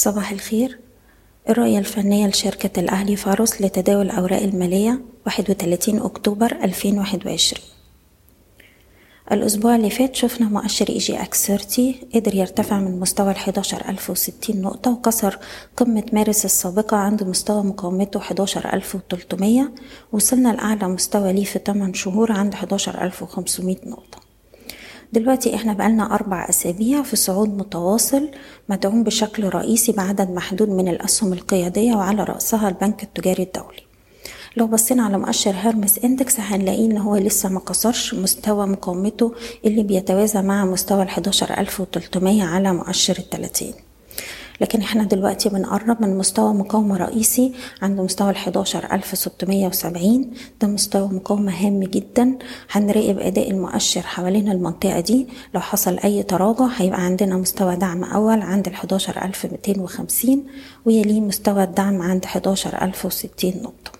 صباح الخير. الرؤية الفنية لشركة الأهلي فاروس لتداول الأوراق المالية 31 أكتوبر 2021 الأسبوع اللي فات شفنا مؤشر إي جي أكس 30 قدر يرتفع من مستوى ال 11060 نقطة وكسر قمة مارس السابقة عند مستوى مقاومته 11300 وصلنا لأعلى مستوى ليه في 8 شهور عند 11500 نقطة. دلوقتي إحنا بقالنا أربع أسابيع في صعود متواصل مدعوم بشكل رئيسي بعدد محدود من الأسهم القيادية وعلى رأسها البنك التجاري الدولي. لو بصينا على مؤشر هيرمس إندكس هنلاقيه إن هو لسه ما كسرش مستوى مقاومته اللي بيتوازى مع مستوى ال 11300 على مؤشر ال 30 لكن إحنا دلوقتي بنقرب من مستوى مقاومة رئيسي عند مستوى ال 11670 ده مستوى مقاومة هام جدا هنراقب أداء المؤشر حوالين المنطقة دي. لو حصل أي تراجع هيبقى عندنا مستوى دعم أول عند ال 11250 ويليه مستوى الدعم عند 11060 نقطة.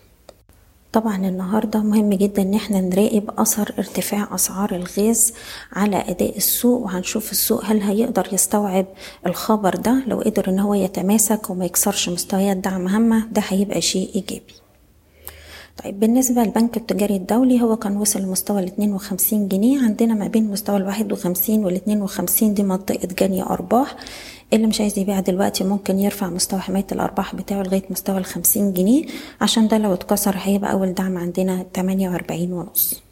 طبعا النهاردة مهم جدا إن إحنا نراقب أثر ارتفاع أسعار الغاز على أداء السوق وهنشوف السوق هل هيقدر يستوعب الخبر ده. لو قدر إن هو يتماسك وما يكسرش مستويات دعم هامة ده هيبقى شيء إيجابي. طيب بالنسبة للبنك التجاري الدولي هو كان وصل لمستوى ال 52 جنيه. عندنا ما بين مستوى ال 51 وال 52 دي منطقة جني أرباح. اللي مش عايز يبيع دلوقتي ممكن يرفع مستوى حماية الأرباح بتاعه لغاية مستوى الخمسين جنيه. عشان ده لو اتكسر هيبقى أول دعم عندنا تمانية وأربعين ونص.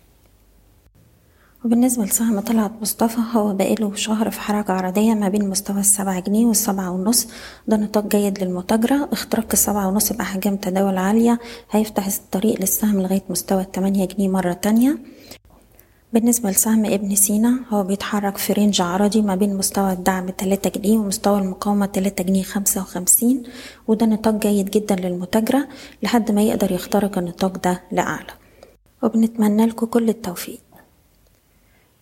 وبالنسبة لسهم طلعت مصطفى هو بقاله شهر في حركة عرضية ما بين مستوى السبعة جنيه والسبعة ونص. ده نطاق جيد للمتاجرة. اختراق السبعة ونص بأحجام تداول عالية. هيفتح الطريق للسهم لغاية مستوى التمانية جنيه مرة تانية. بالنسبة لسهم ابن سينا هو بيتحرك في رينج عرضي ما بين مستوى الدعم تلاتة جنيه ومستوى المقاومة تلاتة جنيه خمسة وخمسين. وده نطاق جيد جدا للمتاجرة لحد ما يقدر يخترق النطاق ده لأعلى. وبنتمنى لكم كل التوفيق.